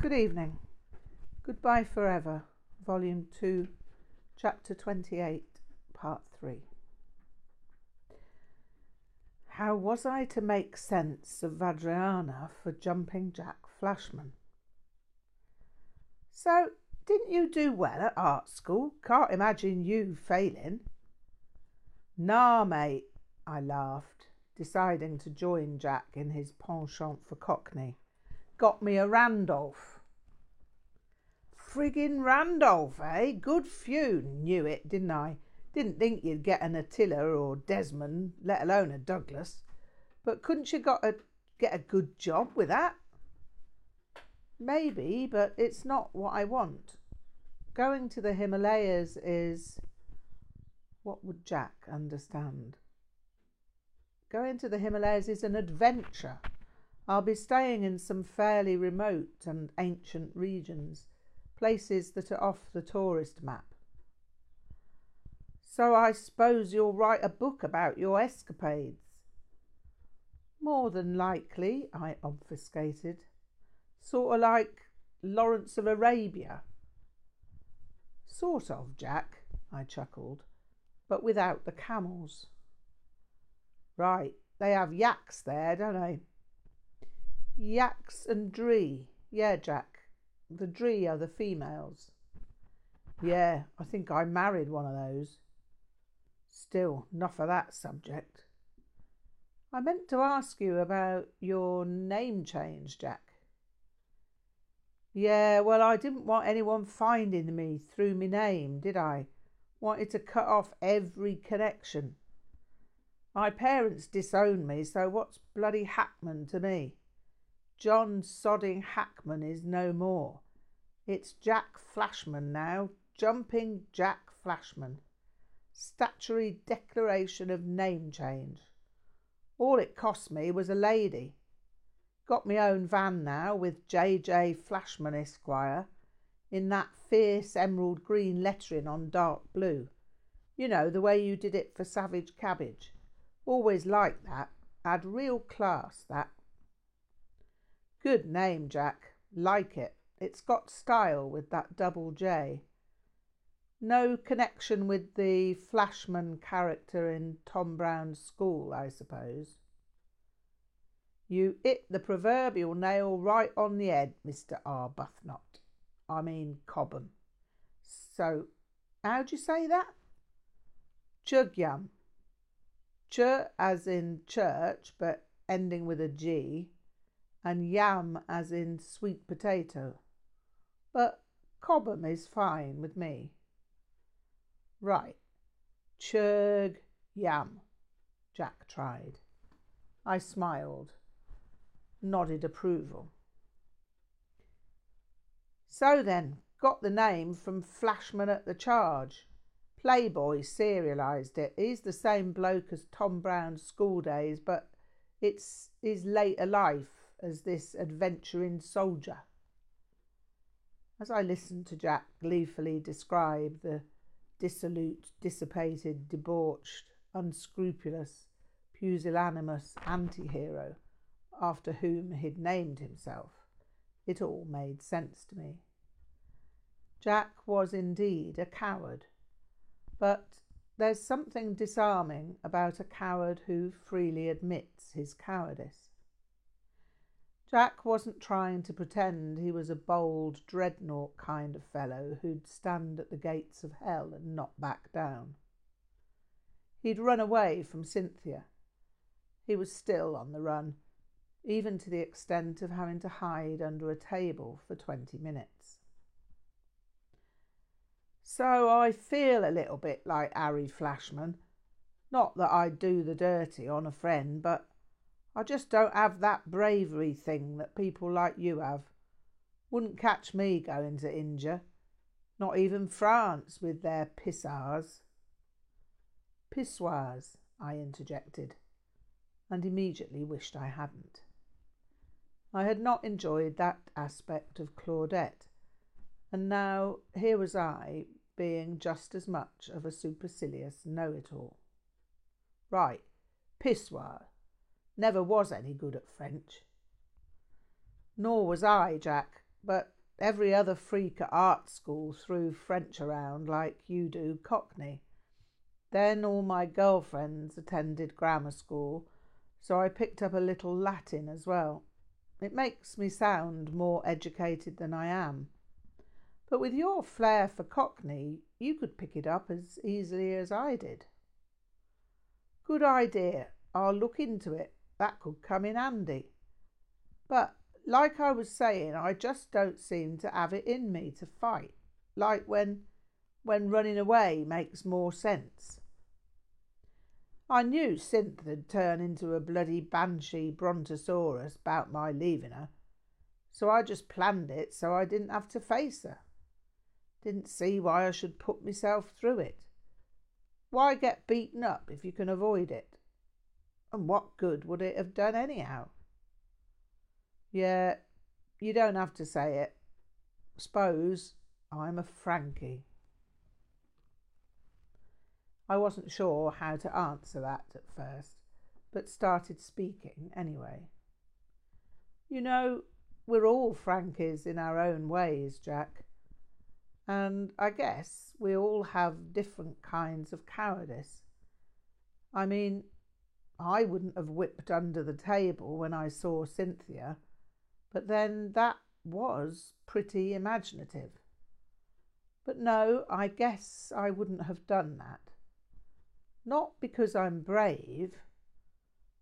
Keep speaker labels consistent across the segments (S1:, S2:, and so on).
S1: Good evening. Goodbye Forever, Volume 2, Chapter 28, Part 3. How was I to make sense of Vajrayana for Jumping Jack Flashman? So, didn't you do well at art school? Can't imagine you failing. Nah, mate, I laughed, deciding to join Jack in his penchant for Cockney. Got me a Randolph. Friggin' Randolph, eh? Good few. Knew it, didn't I? Didn't think you'd get an Attila or Desmond, let alone a Douglas. But couldn't you got a, get a good job with that? Maybe, but it's not what I want. Going to the Himalayas is. What would Jack understand? Going to the Himalayas is an adventure. I'll be staying in some fairly remote and ancient regions, places that are off the tourist map. So I suppose you'll write a book about your escapades. More than likely, I obfuscated. Sort of like Lawrence of Arabia. Sort of, Jack, I chuckled, but without the camels. Right, they have yaks there, don't they? Yaks and dree. Yeah, Jack. The dree are the females. Yeah, I think I married one of those. Still, enough of that subject. I meant to ask you about your name change, Jack. Yeah, well, I didn't want anyone finding me through my name, did I? Wanted to cut off every connection. My parents disowned me, so what's bloody Hackman to me? John Sodding Hackman is no more. It's Jack Flashman now, jumping Jack Flashman. Statutory declaration of name change. All it cost me was a lady. Got me own van now with J.J. Flashman Esquire in that fierce emerald green lettering on dark blue. You know, the way you did it for Savage Cabbage. Always liked that. Had real class, that. Good name, Jack. Like it. It's got style with that double J. No connection with the Flashman character in Tom Brown's school, I suppose. You hit the proverbial nail right on the head, Mr. Arbuthnot. I mean Cobham. So, how'd you say that? Chögyam. Ch as in church, but ending with a G, and yam as in sweet potato. But Cobham is fine with me. Right. Chug yam, Jack tried. I smiled, nodded approval. So then, got the name from Flashman at the Charge. Playboy serialised it. He's the same bloke as Tom Brown's school days, but it's his later life as this adventuring soldier. As I listened to Jack gleefully describe the dissolute, dissipated, debauched, unscrupulous, pusillanimous anti hero after whom he'd named himself. It all made sense to me. Jack was indeed a coward, but there's something disarming about a coward who freely admits his cowardice. Jack wasn't trying to pretend he was a bold dreadnought kind of fellow who'd stand at the gates of hell and not back down. He'd run away from Cynthia. He was still on the run, even to the extent of having to hide under a table for twenty minutes. So I feel a little bit like Harry Flashman. Not that I'd do the dirty on a friend, but I just don't have that bravery thing that people like you have. Wouldn't catch me going to India. Not even France with their pissars. Pissoirs, I interjected, and immediately wished I hadn't. I had not enjoyed that aspect of Claudette, and now here was I being just as much of a supercilious know it all. Right, pissoir, Never was any good at French. Nor was I, Jack. but every other freak at art school threw French around like you do Cockney. Then all my girlfriends attended grammar school, so I picked up a little Latin as well. It makes me sound more educated than I am. But with your flair for Cockney, you could pick it up as easily as I did. Good idea. I'll look into it. That could come in handy. But like I was saying, I just don't seem to have it in me to fight. Like when when running away makes more sense. I knew Cynth would turn into a bloody banshee brontosaurus about my leaving her, so I just planned it so I didn't have to face her. Didn't see why I should put myself through it. Why get beaten up if you can avoid it? And what good would it have done anyhow? Yeah, you don't have to say it. Suppose I'm a Frankie. I wasn't sure how to answer that at first, but started speaking anyway. You know, we're all Frankies in our own ways, Jack. And I guess we all have different kinds of cowardice. I mean, I wouldn't have whipped under the table when I saw Cynthia, but then that was pretty imaginative. But no, I guess I wouldn't have done that. Not because I'm brave,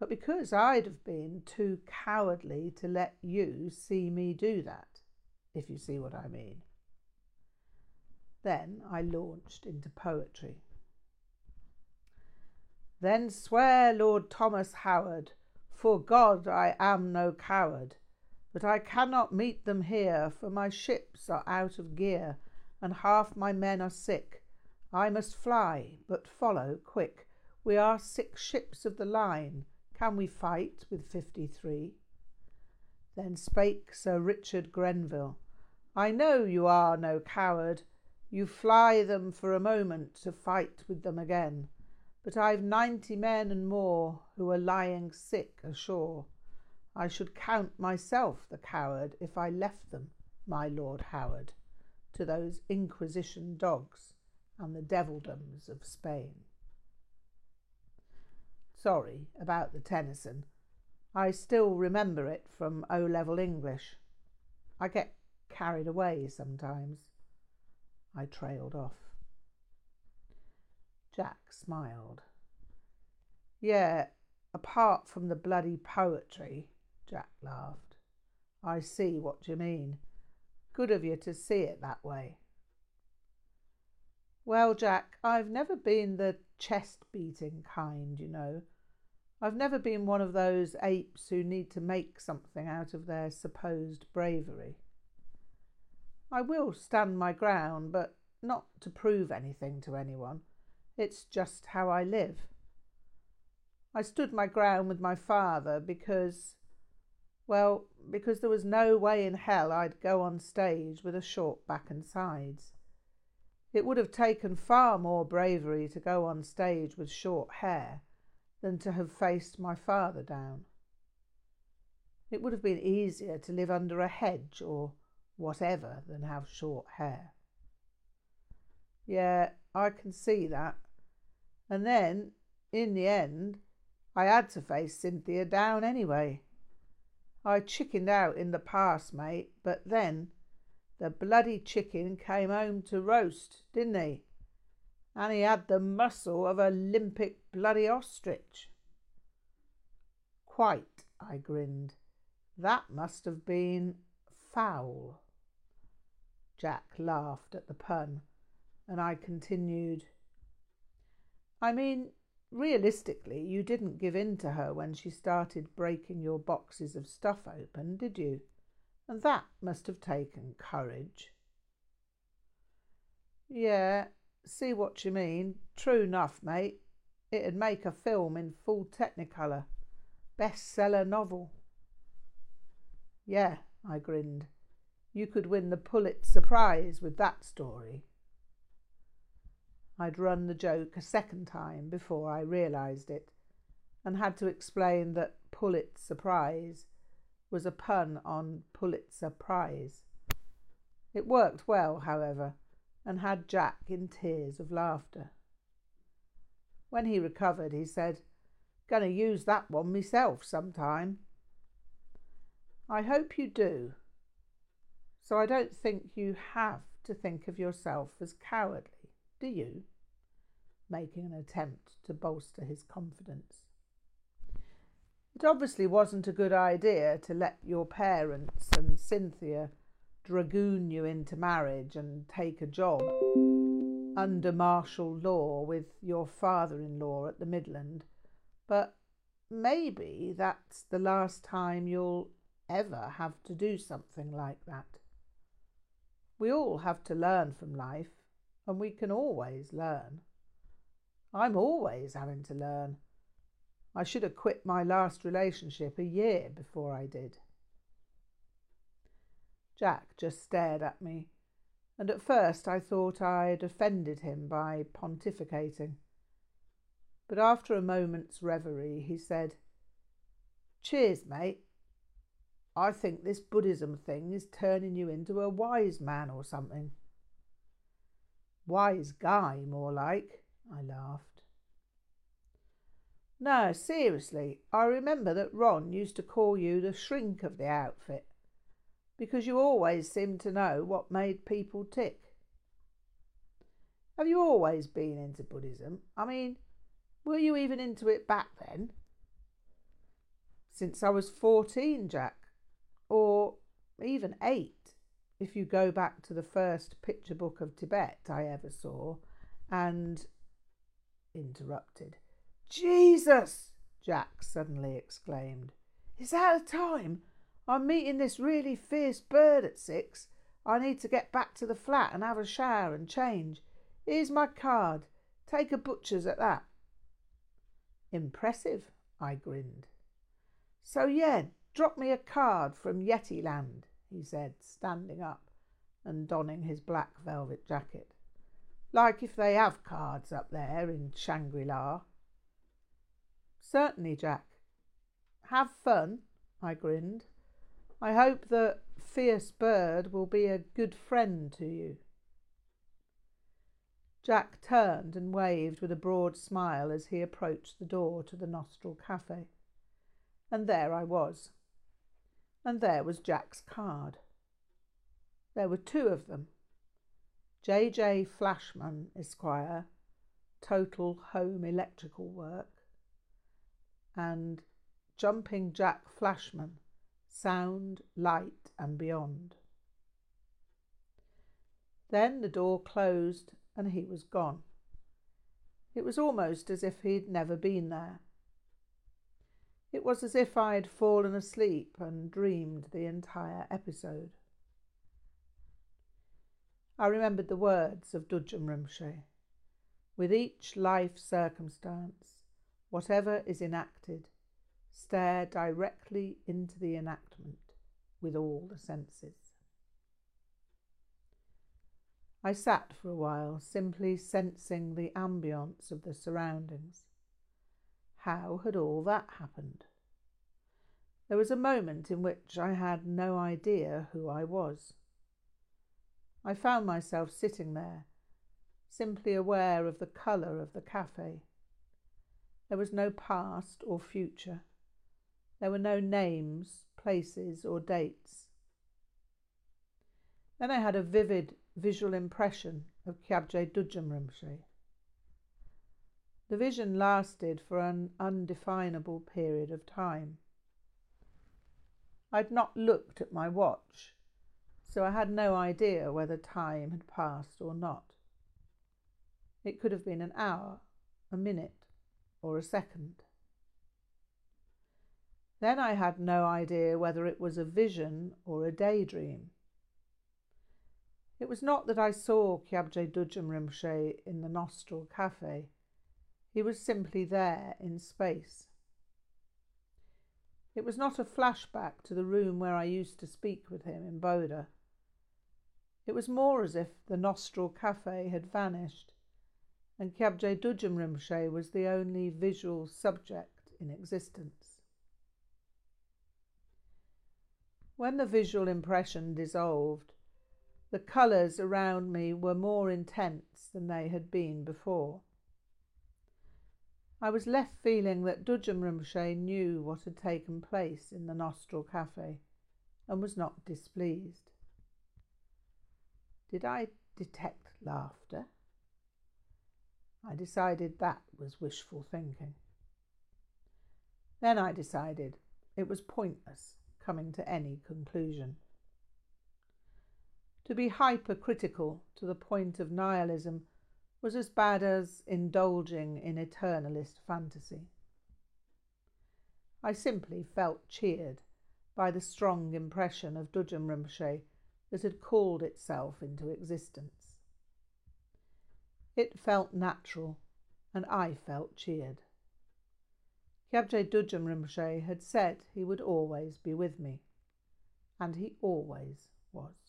S1: but because I'd have been too cowardly to let you see me do that, if you see what I mean. Then I launched into poetry. Then swear, Lord Thomas Howard, for God I am no coward, but I cannot meet them here, for my ships are out of gear, and half my men are sick. I must fly, but follow quick. We are six ships of the line. Can we fight with fifty three? Then spake Sir Richard Grenville, I know you are no coward, you fly them for a moment to fight with them again. But I've ninety men and more who are lying sick ashore. I should count myself the coward if I left them, my Lord Howard, to those Inquisition dogs and the devildoms of Spain. Sorry about the Tennyson. I still remember it from O level English. I get carried away sometimes. I trailed off. Jack smiled. Yeah, apart from the bloody poetry, Jack laughed. I see what you mean. Good of you to see it that way. Well, Jack, I've never been the chest beating kind, you know. I've never been one of those apes who need to make something out of their supposed bravery. I will stand my ground, but not to prove anything to anyone. It's just how I live. I stood my ground with my father because, well, because there was no way in hell I'd go on stage with a short back and sides. It would have taken far more bravery to go on stage with short hair than to have faced my father down. It would have been easier to live under a hedge or whatever than have short hair. Yeah, I can see that. And then, in the end, I had to face Cynthia down anyway. I chickened out in the past, mate, but then the bloody chicken came home to roast, didn't he? And he had the muscle of a limpic bloody ostrich. Quite, I grinned. That must have been foul. Jack laughed at the pun, and I continued. I mean, realistically, you didn't give in to her when she started breaking your boxes of stuff open, did you? And that must have taken courage. Yeah, see what you mean. True enough, mate. It'd make a film in full technicolor. Bestseller novel. Yeah, I grinned. You could win the Pullet Surprise with that story. I'd run the joke a second time before I realised it, and had to explain that Pullet Surprise was a pun on Pulitzer Prize. It worked well, however, and had Jack in tears of laughter. When he recovered, he said, Gonna use that one myself sometime. I hope you do. So I don't think you have to think of yourself as cowardly, do you? Making an attempt to bolster his confidence. It obviously wasn't a good idea to let your parents and Cynthia dragoon you into marriage and take a job under martial law with your father in law at the Midland, but maybe that's the last time you'll ever have to do something like that. We all have to learn from life, and we can always learn. I'm always having to learn. I should have quit my last relationship a year before I did. Jack just stared at me, and at first I thought I'd offended him by pontificating. But after a moment's reverie, he said, Cheers, mate. I think this Buddhism thing is turning you into a wise man or something. Wise guy, more like, I laughed. No, seriously, I remember that Ron used to call you the shrink of the outfit because you always seemed to know what made people tick. Have you always been into Buddhism? I mean, were you even into it back then? Since I was 14, Jack, or even eight, if you go back to the first picture book of Tibet I ever saw, and interrupted. Jesus! Jack suddenly exclaimed. Is that a time? I'm meeting this really fierce bird at six. I need to get back to the flat and have a shower and change. Here's my card. Take a butcher's at that. Impressive, I grinned. So, yeah, drop me a card from Yetiland, he said, standing up and donning his black velvet jacket. Like if they have cards up there in Shangri La. Certainly, Jack. Have fun, I grinned. I hope the fierce bird will be a good friend to you. Jack turned and waved with a broad smile as he approached the door to the Nostril Cafe. And there I was. And there was Jack's card. There were two of them. J. J. Flashman, Esquire, Total Home Electrical Work, and Jumping Jack Flashman, sound, light, and beyond. Then the door closed and he was gone. It was almost as if he'd never been there. It was as if I had fallen asleep and dreamed the entire episode. I remembered the words of Dudjom Rinpoche. With each life circumstance, whatever is enacted, stare directly into the enactment with all the senses. I sat for a while, simply sensing the ambience of the surroundings. How had all that happened? There was a moment in which I had no idea who I was. I found myself sitting there, simply aware of the colour of the cafe. There was no past or future. There were no names, places, or dates. Then I had a vivid visual impression of Kyabje Dudjom Rinpoche. The vision lasted for an undefinable period of time. I'd not looked at my watch, so I had no idea whether time had passed or not. It could have been an hour, a minute, or a second. Then I had no idea whether it was a vision or a daydream. It was not that I saw Kyabje Rinpoche in the Nostril Cafe. He was simply there in space. It was not a flashback to the room where I used to speak with him in Boda. It was more as if the Nostril Cafe had vanished, and Kyabje Dudjom Rinpoche was the only visual subject in existence. When the visual impression dissolved, The colours around me were more intense than they had been before. I was left feeling that Dudjom Rinpoche knew what had taken place in the Nostril Cafe and was not displeased. Did I detect laughter? I decided that was wishful thinking. Then I decided it was pointless coming to any conclusion. To be hypercritical to the point of nihilism was as bad as indulging in eternalist fantasy. I simply felt cheered by the strong impression of Dudjom Rinpoche that had called itself into existence. It felt natural, and I felt cheered. Kyabje Dudjom Rinpoche had said he would always be with me, and he always was.